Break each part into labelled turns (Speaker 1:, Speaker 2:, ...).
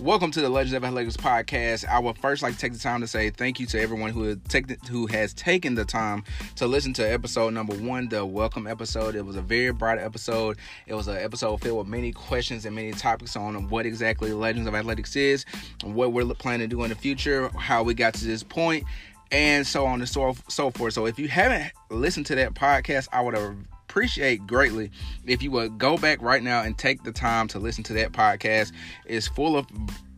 Speaker 1: Welcome to the Legends of Athletics podcast. I would first like to take the time to say thank you to everyone who who has taken the time to listen to episode number one, the welcome episode. It was a very bright episode. It was an episode filled with many questions and many topics on what exactly Legends of Athletics is, what we're planning to do in the future, how we got to this point, and so on and so, so forth. So if you haven't listened to that podcast, I would have appreciate greatly if you would go back right now and take the time to listen to that podcast. It's full of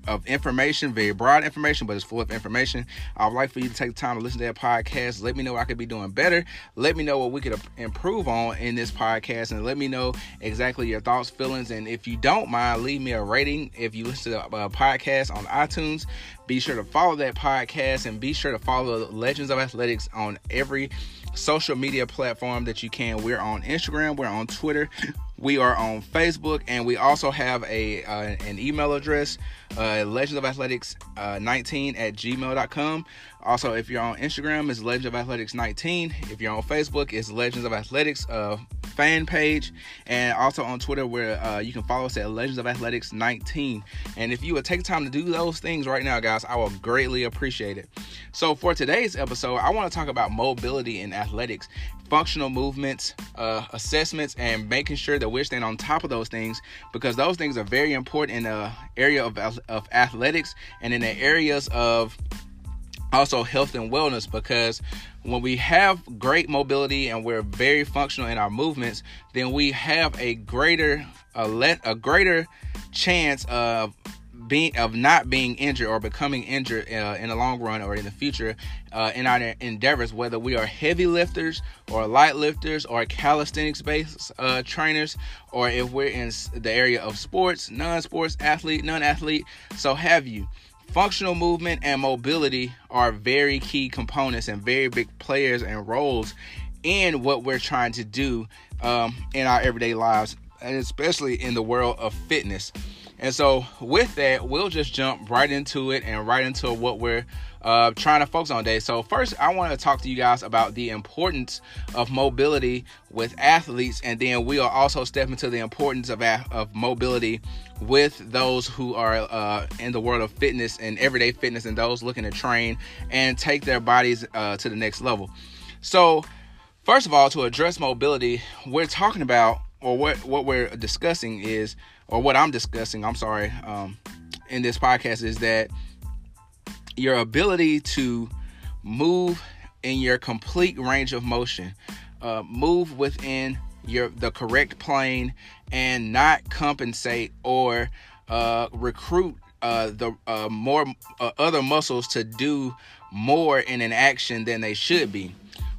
Speaker 1: of information, very broad information, but it's full of information. I would like for you to take the time to listen to that podcast. Let me know I could be doing better. Let me know what we could improve on in this podcast, and let me know exactly your thoughts, feelings, and if you don't mind, leave me a rating. If you listen to a uh, podcast on iTunes, be sure to follow that podcast and be sure to follow Legends of Athletics on every social media platform that you can. We're on Instagram, we're on Twitter, we are on Facebook, and we also have a uh, an email address, uh, Legends of Athletics uh, 19 at gmail.com. Also, if you're on Instagram, it's Legends of Athletics 19. If you're on Facebook, it's Legends of Athletics uh, fan page, and also on Twitter where uh, you can follow us at Legends of Athletics 19. And if you would take time to do those things right now, guys, I will greatly appreciate it. So for today's episode, I want to talk about mobility in athletics, functional movements, uh, assessments, and making sure that we're staying on top of those things because those things are very important in the area of, of athletics and in the areas of also health and wellness because when we have great mobility and we're very functional in our movements then we have a greater a let a greater chance of being of not being injured or becoming injured uh, in the long run or in the future uh, in our endeavors whether we are heavy lifters or light lifters or calisthenics based uh, trainers or if we're in the area of sports non-sports athlete non-athlete so have you Functional movement and mobility are very key components and very big players and roles in what we're trying to do um, in our everyday lives, and especially in the world of fitness. And so, with that, we'll just jump right into it and right into what we're uh, trying to focus on today. So, first, I want to talk to you guys about the importance of mobility with athletes, and then we'll also step into the importance of, of mobility with those who are uh, in the world of fitness and everyday fitness and those looking to train and take their bodies uh, to the next level. So, first of all, to address mobility, we're talking about, or what, what we're discussing is, or what I'm discussing, I'm sorry, um, in this podcast is that your ability to move in your complete range of motion, uh, move within your the correct plane and not compensate or uh, recruit uh, the uh, more uh, other muscles to do more in an action than they should be.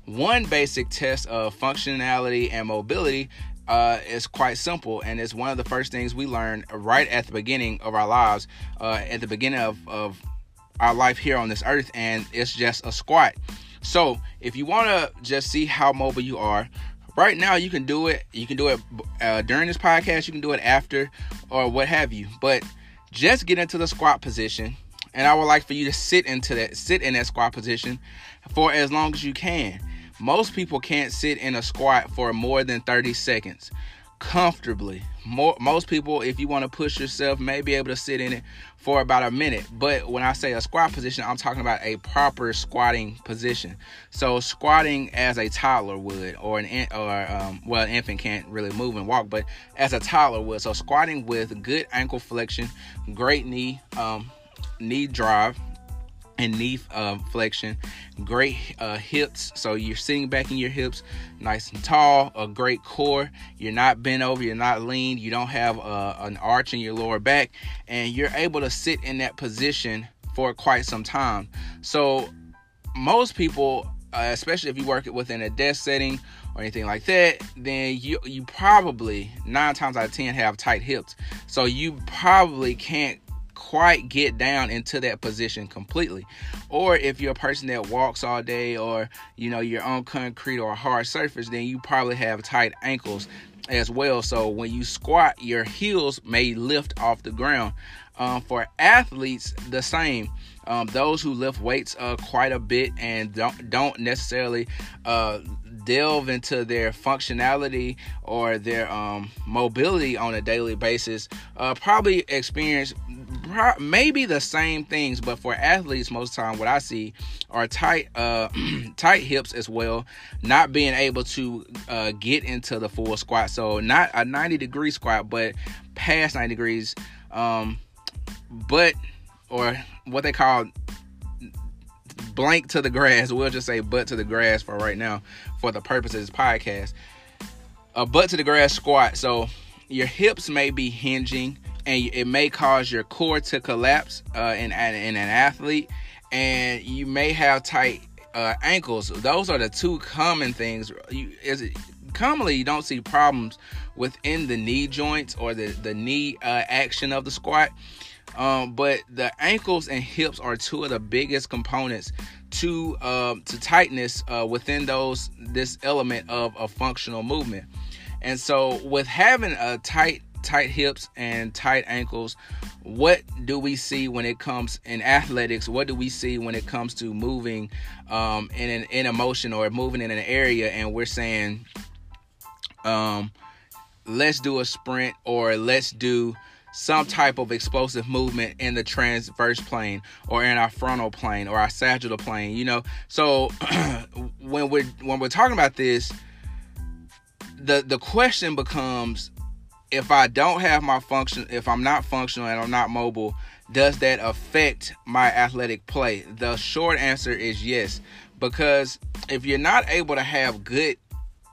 Speaker 1: One basic test of functionality and mobility uh, is quite simple, and it's one of the first things we learn right at the beginning of our lives, uh, at the beginning of, of our life here on this earth, and it's just a squat. So, if you want to just see how mobile you are, right now you can do it. You can do it uh, during this podcast. You can do it after or what have you. But just get into the squat position. And i would like for you to sit into that sit in that squat position for as long as you can. Most people can't sit in a squat for more than 30 seconds comfortably. More, most people, if you want to push yourself, may be able to sit in it for about a minute. But when I say a squat position, I'm talking about a proper squatting position. So squatting as a toddler would, or an or um, well, an infant can't really move and walk, but as a toddler would. So squatting with good ankle flexion, great knee um, knee drive, and knee uh, flexion, great uh, hips. So you're sitting back in your hips, nice and tall. A great core. You're not bent over. You're not lean. You don't have uh, an arch in your lower back, and you're able to sit in that position for quite some time. So most people, uh, especially if you work it within a desk setting or anything like that, then you you probably nine times out of ten have tight hips. So you probably can't quite get down into that position completely. Or if you're a person that walks all day or you know you're on concrete or a hard surface, then you probably have tight ankles as well. So when you squat, your heels may lift off the ground. Um, for athletes, the same. Um, those who lift weights uh, quite a bit and don't don't necessarily uh, delve into their functionality or their um, mobility on a daily basis uh, probably experience pro- maybe the same things, but for athletes, most time what I see are tight, uh, tight hips as well. Not being able to uh, get into the full squat, so not a 90 degree squat, but past 90 degrees. Um, but or what they call blank to the grass. We'll just say butt to the grass for right now, for the purpose of this podcast. A butt to the grass squat. So your hips may be hinging and it may cause your core to collapse uh, in, in an athlete and you may have tight uh, ankles those are the two common things you, is it, commonly you don't see problems within the knee joints or the, the knee uh, action of the squat um, but the ankles and hips are two of the biggest components to uh, to tightness uh, within those this element of a functional movement and so with having a tight tight hips and tight ankles, what do we see when it comes in athletics? What do we see when it comes to moving um, in an in a motion or moving in an area? And we're saying, um, let's do a sprint or let's do some type of explosive movement in the transverse plane or in our frontal plane or our sagittal plane you know so when we're when we're talking about this the the question becomes if I don't have my function, if I'm not functional and I'm not mobile, does that affect my athletic play? The short answer is yes, because if you're not able to have good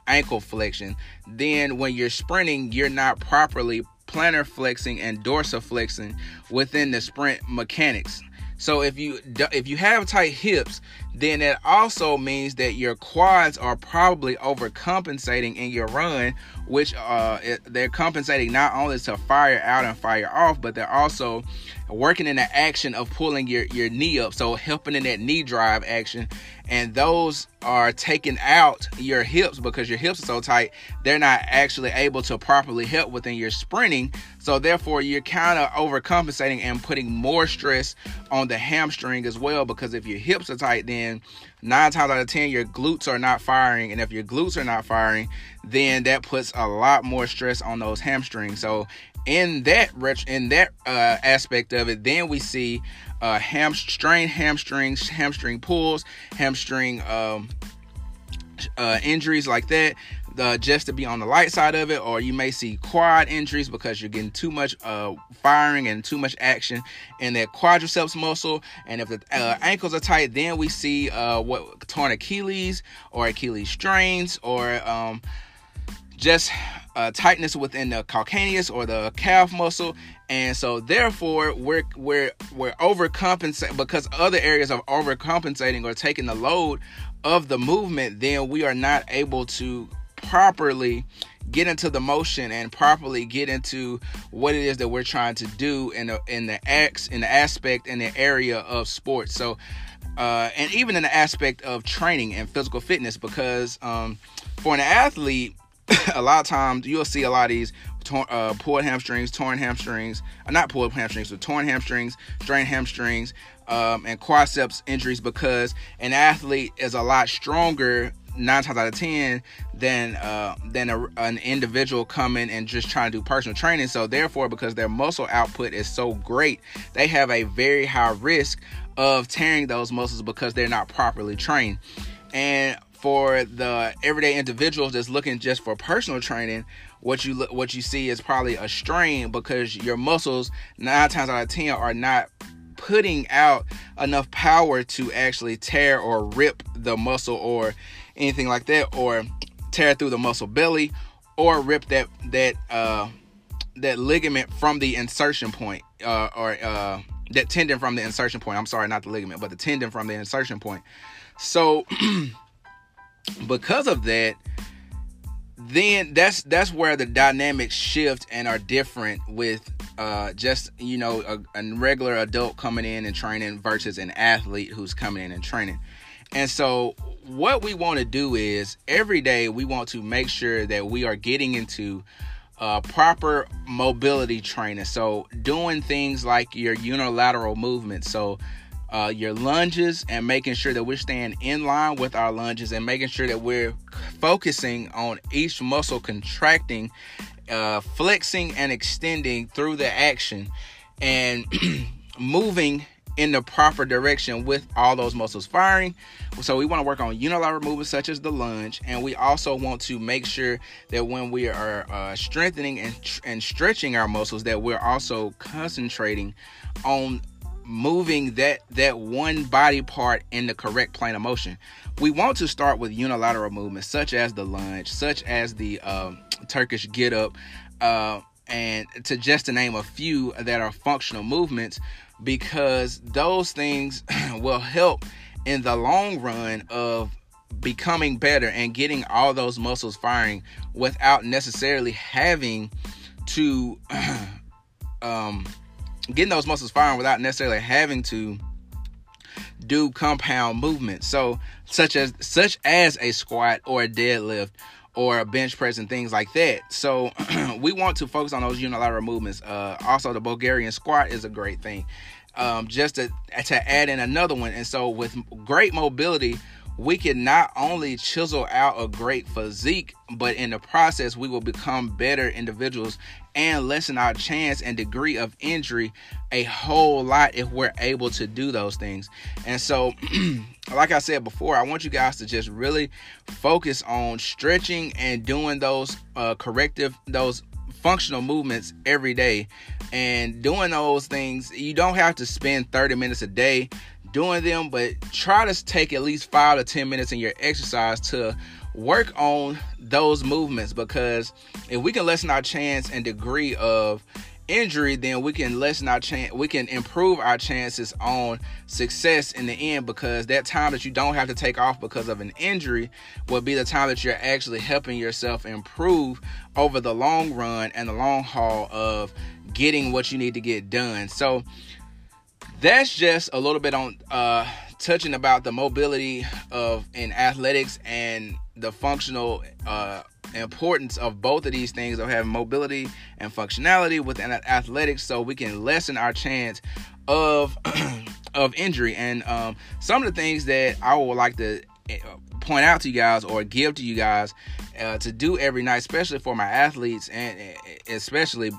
Speaker 1: ankle flexion, then when you're sprinting, you're not properly plantar flexing and dorsiflexing within the sprint mechanics. So if you if you have tight hips, then that also means that your quads are probably overcompensating in your run, which uh, they're compensating not only to fire out and fire off, but they're also working in the action of pulling your, your knee up, so helping in that knee drive action. And those are taking out your hips because your hips are so tight, they're not actually able to properly help within your sprinting. So therefore, you're kind of overcompensating and putting more stress on the hamstring as well. Because if your hips are tight, then nine times out of ten, your glutes are not firing. And if your glutes are not firing, then that puts a lot more stress on those hamstrings. So in that in that uh, aspect of it, then we see uh, hamstring hamstrings, hamstring pulls, hamstring um, uh, injuries like that. Uh, just to be on the light side of it, or you may see quad injuries because you're getting too much uh, firing and too much action in that quadriceps muscle. And if the uh, ankles are tight, then we see uh, what torn Achilles or Achilles strains or um, just uh, tightness within the calcaneus or the calf muscle, and so therefore we're we're we're overcompensating because other areas are overcompensating or taking the load of the movement. Then we are not able to properly get into the motion and properly get into what it is that we're trying to do in the in the acts in the aspect in the area of sports. So. Uh, and even in the aspect of training and physical fitness, because um, for an athlete, a lot of times you'll see a lot of these torn, uh, pulled hamstrings, torn hamstrings, uh, not pulled hamstrings, but torn hamstrings, strained hamstrings, um, and quadriceps injuries because an athlete is a lot stronger nine times out of ten than uh, than a, an individual coming and just trying to do personal training. So therefore, because their muscle output is so great, they have a very high risk of tearing those muscles because they're not properly trained. And for the everyday individuals that's looking just for personal training, what you look, what you see is probably a strain because your muscles nine times out of ten are not putting out enough power to actually tear or rip the muscle or anything like that, or tear through the muscle belly, or rip that that uh, that ligament from the insertion point, uh, or uh, that tendon from the insertion point. I'm sorry, not the ligament, but the tendon from the insertion point. So. because of that then that's that's where the dynamics shift and are different with uh, just you know a, a, regular adult coming in and training versus an athlete who's coming in and training. And so what we want to do is every day we want to make sure that we are getting into uh, proper mobility training. So doing things like your unilateral movement so uh, your lunges and making sure that we're staying in line with our lunges and making sure that we're focusing on each muscle contracting, uh, flexing, and extending through the action. And moving in the proper direction with all those muscles firing. So we want to work on unilateral movements such as the lunge, and we also want to make sure that when we are uh, strengthening and, and stretching our muscles, that we're also concentrating on moving that that one body part in the correct plane of motion. We want to start with unilateral movements such as the lunge, such as the um, Turkish get up, uh, and to just to name a few that are functional movements because those things will help in the long run of becoming better and getting all those muscles firing without necessarily having to um, getting those muscles firing without necessarily having to do compound movements so such as such as a squat or a deadlift or a bench press and things like that. So we want to focus on those unilateral movements. Uh, also, the Bulgarian squat is a great thing. Um, just to to add in another one, and so with great mobility, we can not only chisel out a great physique, but in the process, we will become better individuals and lessen our chance and degree of injury a whole lot if we're able to do those things. And so, like I said before, I want you guys to just really focus on stretching and doing those uh, corrective, those functional movements every day. And doing those things, you don't have to spend 30 minutes a day doing them, but try to take at least five to 10 minutes in your exercise to work on those movements because if we can lessen our chance and degree of injury, then we can lessen our chance, we can improve our chances on success in the end because that time that you don't have to take off because of an injury will be the time that you're actually helping yourself improve over the long run and the long haul of getting what you need to get done. So that's just a little bit on uh, touching about the mobility of in athletics and the functional uh, importance of both of these things of having mobility and functionality within athletics so we can lessen our chance of of injury. And um, some of the things that i would like to uh, point out to you guys or give to you guys uh, to do every night especially for my athletes and especially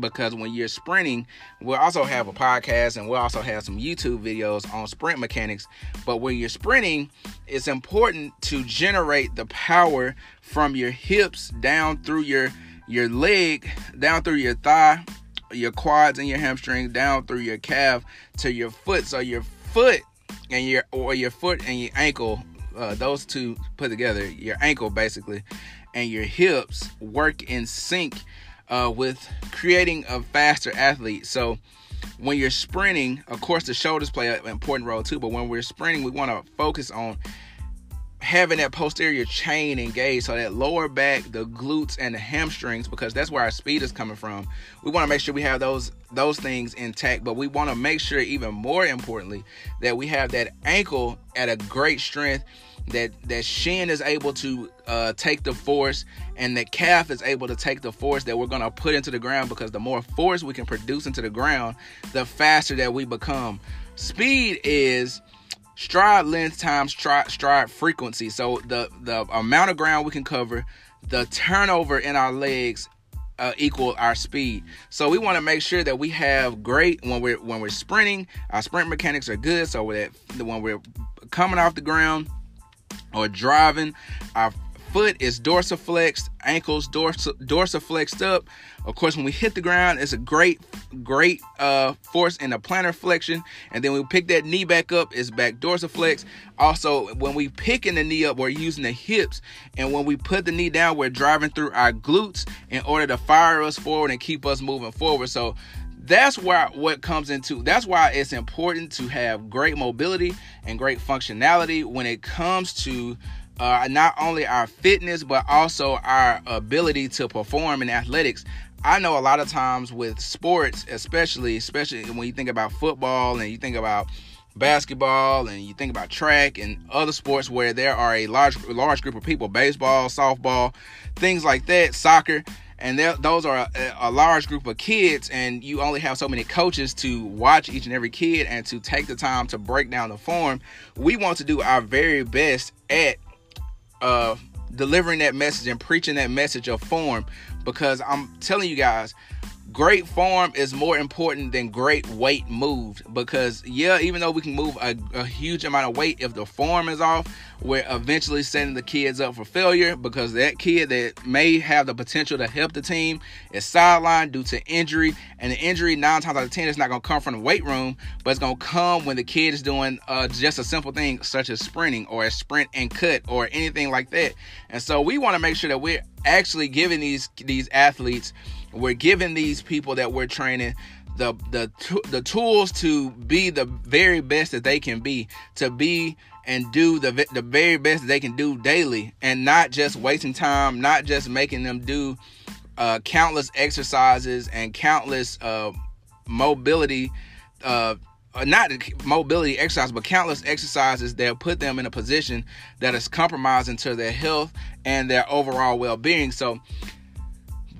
Speaker 1: because when you're sprinting, we'll also have a podcast and we'll also have some YouTube videos on sprint mechanics. But when you're sprinting, it's important to generate the power from your hips down through your your leg, down through your thigh, your quads and your hamstring, down through your calf to your foot. So your foot and your or your foot and your ankle, uh, those two put together, your ankle basically, and your hips work in sync uh, with creating a faster athlete. So when you're sprinting, of course, the shoulders play an important role too. But when we're sprinting, we want to focus on having that posterior chain engaged so that lower back the glutes and the hamstrings because that's where our speed is coming from. We want to make sure we have those those things intact but we want to make sure even more importantly that we have that ankle at a great strength that that shin is able to uh, take the force and the calf is able to take the force that we're going to put into the ground because the more force we can produce into the ground the faster that we become. Speed is stride length times stride, stride frequency so the the amount of ground we can cover the turnover in our legs uh, equal our speed. So we want to make sure that we have great when we're when we're sprinting. Our sprint mechanics are good. So that when we're coming off the ground, or driving. Our foot is dorsiflexed, ankles dorsal dorsiflexed up. Of course, when we hit the ground, it's a great, great uh, force in the plantar flexion. And then we pick that knee back up, it's back dorsiflex. Also, when we picking the knee up, we're using the hips. And when we put the knee down, we're driving through our glutes in order to fire us forward and keep us moving forward. So that's why what comes into that's why it's important to have great mobility and great functionality when it comes to uh, not only our fitness but also our ability to perform in athletics. I know a lot of times with sports especially especially when you think about football and you think about basketball and you think about track and other sports where there are a large large group of people baseball softball things like that soccer and those are a, a, large group of kids and you only have so many coaches to watch each and every kid and to take the time to break down the form. We want to do our very best at uh, delivering that message and preaching that message of form because i'm telling you guys great form is more important than great weight moved because yeah even though we can move a, a, huge amount of weight if the form is off we're eventually setting the kids up for failure because that kid that may have the potential to help the team is sidelined due to injury. And the injury nine times out of ten is not going to come from the weight room but it's going to come when the kid is doing uh, just a simple thing such as sprinting or a sprint and cut or anything like that. And so we want to make sure that we're actually giving these these athletes we're giving these people that we're training the the the tools to be the very best that they can be, to be and do the the very best they can do daily, and not just wasting time, not just making them do uh, countless exercises and countless uh, mobility. Uh, uh not mobility exercise, but countless exercises that put them in a position that is compromising to their health and their overall well-being. So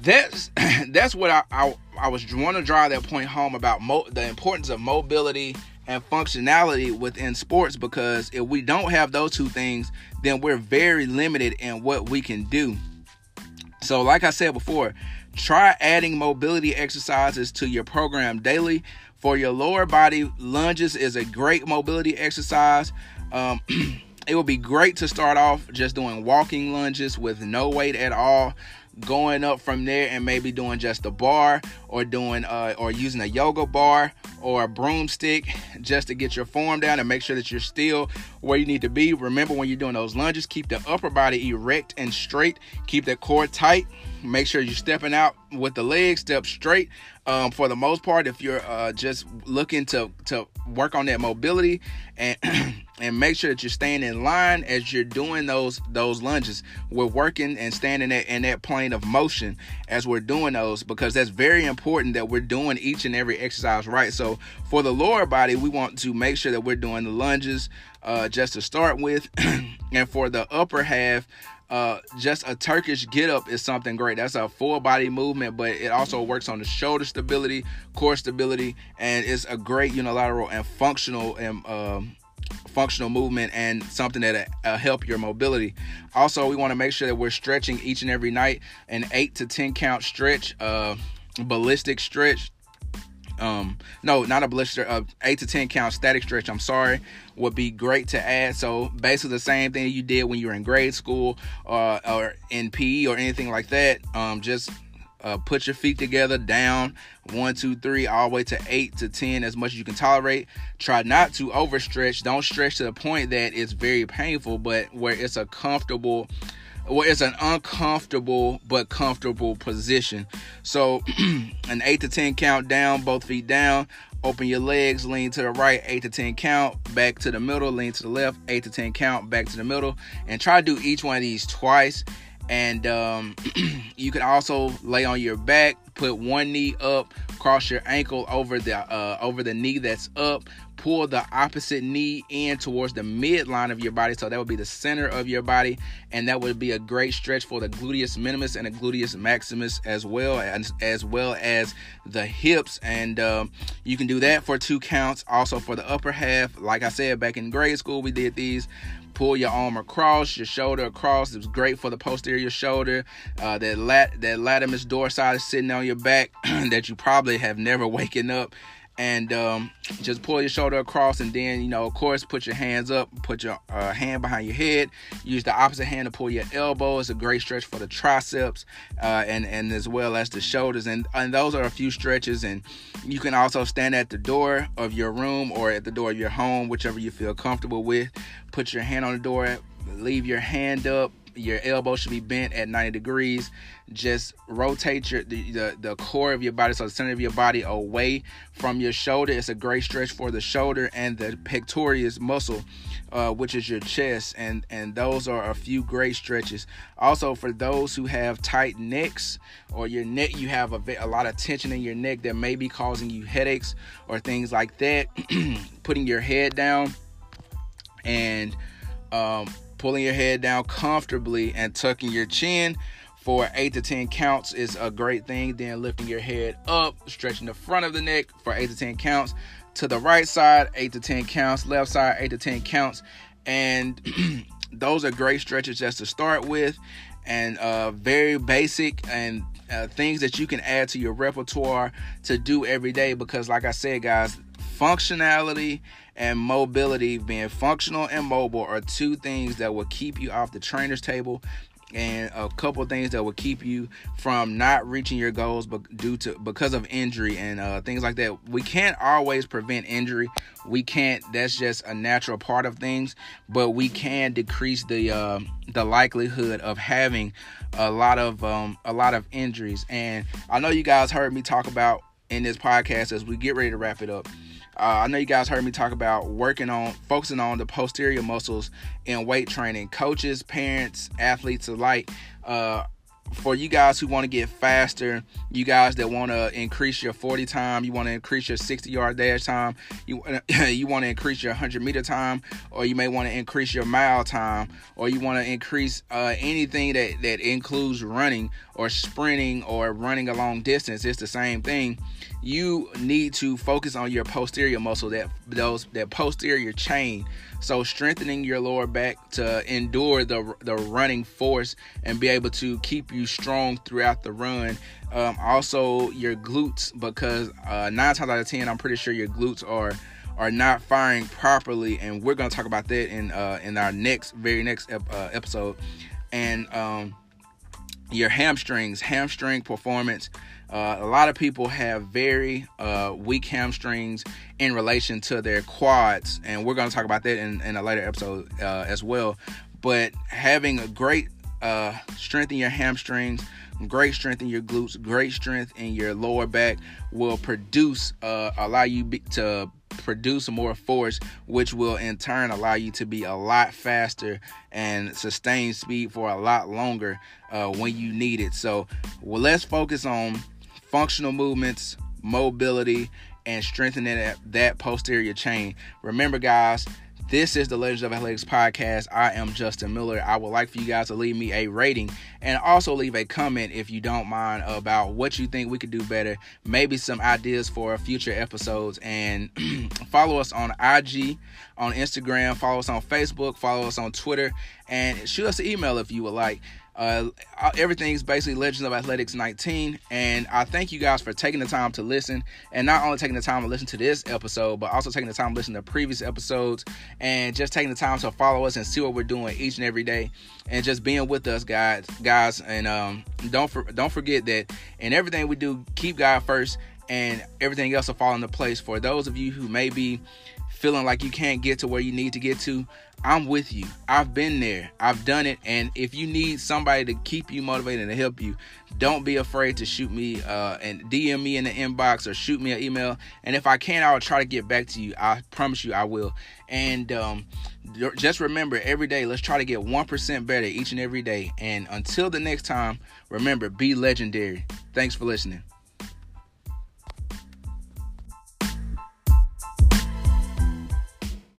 Speaker 1: that's that's what I, I, I was want to drive that point home about mo- the importance of mobility and functionality within sports because if we don't have those two things, then we're very limited in what we can do. So, like I said before, try adding mobility exercises to your program daily. For your lower body, lunges is a great mobility exercise. Um, it would be great to start off just doing walking lunges with no weight at all going up from there and maybe doing just a bar or doing uh, or using a yoga bar or a broomstick just to get your form down and make sure that you're still where you need to be. Remember when you're doing those lunges, keep the upper body erect and straight. Keep that core tight. Make sure you're stepping out with the legs, step straight. Um, for the most part, if you're uh, just looking to to work on that mobility and and make sure that you're staying in line as you're doing those those lunges. We're working and standing in, in that plane of motion as we're doing those because that's very important that we're doing each and every exercise right. So for the lower body, we want to make sure that we're doing the lunges uh, just to start with, and for the upper half. Uh, just a Turkish get up is something great. That's a full body movement, but it also works on the shoulder stability, core stability, and it's a great unilateral and functional and um, functional movement and something that uh, help your mobility. Also, we want to make sure that we're stretching each and every night an eight to ten count stretch, uh, ballistic stretch. Um, no, not a blister uh, eight to ten count static stretch. I'm sorry, would be great to add. So basically the same thing you did when you were in grade school uh, or in PE or anything like that. Um, just uh, put your feet together down one two three all the way to eight to ten as much as you can tolerate try not to overstretch don't stretch to the point that it's very painful but where it's a comfortable where it's an uncomfortable but comfortable position. So an eight to ten count down both feet down open your legs lean to the right 8 to 10 count back to the middle lean to the left 8 to 10 count back to the middle and try to do each one of these twice. And um, you can also lay on your back put one knee up cross your ankle over the uh, over the knee that's up pull the opposite knee in towards the midline of your body. So that would be the center of your body. And that would be a great stretch for the gluteus minimus and the gluteus maximus as well as as well as the hips. And um, you can do that for two counts. Also for the upper half like i said back in grade school we did these pull your arm across, your shoulder across. It's great for the posterior shoulder. Uh, that lat that latissimus dorsi is sitting on your back that you probably have never waken up and um, just pull your shoulder across and then you know of course put your hands up put your uh, hand behind your head. Use the opposite hand to pull your elbow. It's a great stretch for the triceps uh, and and as well as the shoulders. And and those are a few stretches. And you can also stand at the door of your room or at the door of your home whichever you feel comfortable with. Put your hand on the door leave your hand up your elbow should be bent at 90 degrees. Just rotate your the, the, the core of your body so the center of your body away from your shoulder. It's a great stretch for the shoulder and the pectoralis muscle uh, which is your chest and and those are a few great stretches. Also for those who have tight necks or your neck you have a, a lot of tension in your neck that may be causing you headaches or things like that putting your head down and um, pulling your head down comfortably and tucking your chin for 8 to 10 counts is a great thing. Then lifting your head up, stretching the front of the neck for 8 to 10 counts. To the right side, 8 to 10 counts. Left side, 8 to 10 counts. And those are great stretches just to start with and uh, very basic and uh, things that you can add to your repertoire to do every day. Because, like I said, guys, functionality and mobility, being functional and mobile, are two things that will keep you off the trainer's table and a couple things that will keep you from not reaching your goals but due to because of injury and uh, things like that. We can't always prevent injury. We can't that's just a natural part of things but we can decrease the uh, the likelihood of having a lot of um, a lot of injuries. And i know you guys heard me talk about in this podcast as we get ready to wrap it up uh, I know you guys heard me talk about working on focusing on the posterior muscles in weight training. Coaches, parents, athletes alike uh, for you guys who want to get faster, you guys that want to increase your 40 time, you want to increase your 60 yard dash time, you you want to increase your 100 meter time, or you may want to increase your mile time, or you want to increase uh, anything that that includes running or sprinting or running a long distance. It's the same thing. You need to focus on your posterior muscle, that those that posterior chain so strengthening your lower back to endure the the running force and be able to keep you strong throughout the run. Um, also your glutes because uh, nine times out of ten, I'm pretty sure your glutes are are not firing properly, and we're gonna talk about that in uh, in our next very next ep- uh, episode. And um, your hamstrings, hamstring performance. Uh, a lot of people have very uh, weak hamstrings in relation to their quads, and we're going to talk about that in, in a later episode uh, as well. But having a great uh, strength in your hamstrings, great strength in your glutes, great strength in your lower back will produce, uh, allow you be, to produce more force, which will in turn allow you to be a lot faster and sustain speed for a lot longer uh, when you need it. So, well, let's focus on functional movements, mobility, and strengthening that, that posterior chain. Remember, guys, this is the Legends of Athletics podcast. I am Justin Miller. I would like for you guys to leave me a rating and also leave a comment if you don't mind about what you think we could do better, maybe some ideas for future episodes, and follow us on IG, on Instagram, follow us on Facebook, follow us on Twitter, and shoot us an email if you would like. Uh, everything's basically Legends of Athletics 19. And I thank you guys for taking the time to listen. And not only taking the time to listen to this episode, but also taking the time to listen to previous episodes and just taking the time to follow us and see what we're doing each and every day. And just being with us, guys. guys. And um, don't, for, don't forget that in everything we do, keep God first and everything else will fall into place. For those of you who may be feeling like you can't get to where you need to get to, I'm with you. I've been there. I've done it. And if you need somebody to keep you motivated and to help you, don't be afraid to shoot me uh, and DM me in the inbox or shoot me an email. And if I can, I'll try to get back to you. I promise you I will. And um, just remember every day, let's try to get 1% better each and every day. And until the next time, remember, be legendary. Thanks for listening.